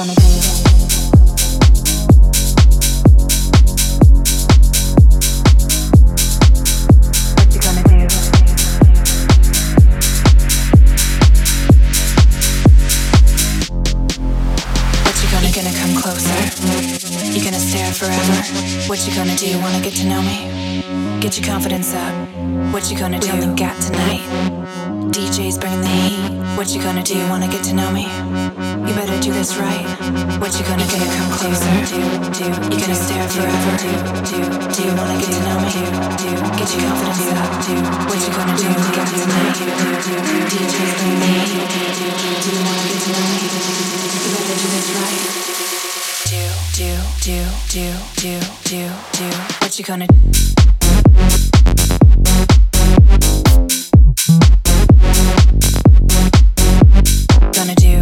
gonna do What you gonna do? You Wanna get to know me? Get your confidence up. What you gonna do? We only got tonight. DJ's bringing the heat. What you gonna do? You Wanna get to know me? You better do this right. What you gonna gonna come closer? Do, do, You gonna stare forever? Do do, do you wanna get to know me? Do, Get your confidence up. Do, What you gonna do? We got tonight. DJ's bringing the heat. Do, do, do, do. What you gonna gonna do?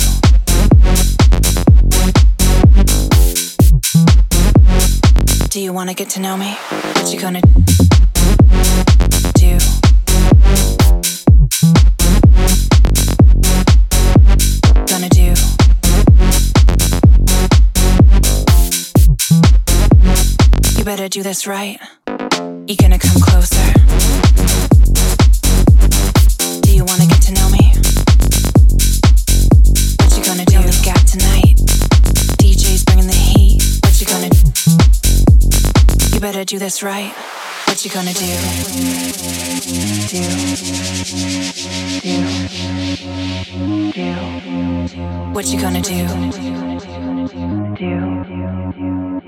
Do you wanna get to know me? What you gonna better do this right. You gonna come closer? Do you wanna get to know me? What you gonna do? We got tonight. DJ's bringing the heat. What you gonna do? You better do this right. What you gonna do? Do. Do. Do. What you gonna do? do?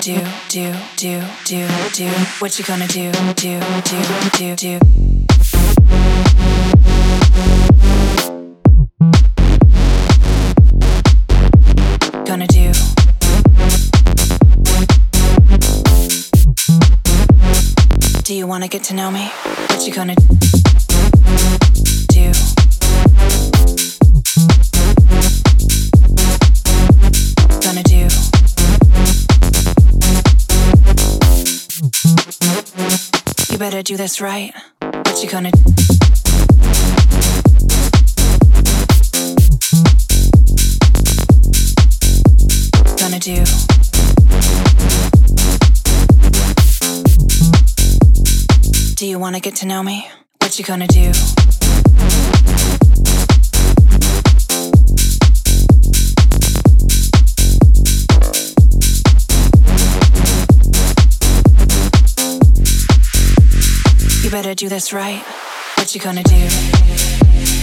do do do do do what you gonna do do do do do wanna get to know me? What you gonna do? Gonna do? You better do this right. What you gonna gonna do? do you wanna get to know me what you gonna do You better do this right. What you gonna do?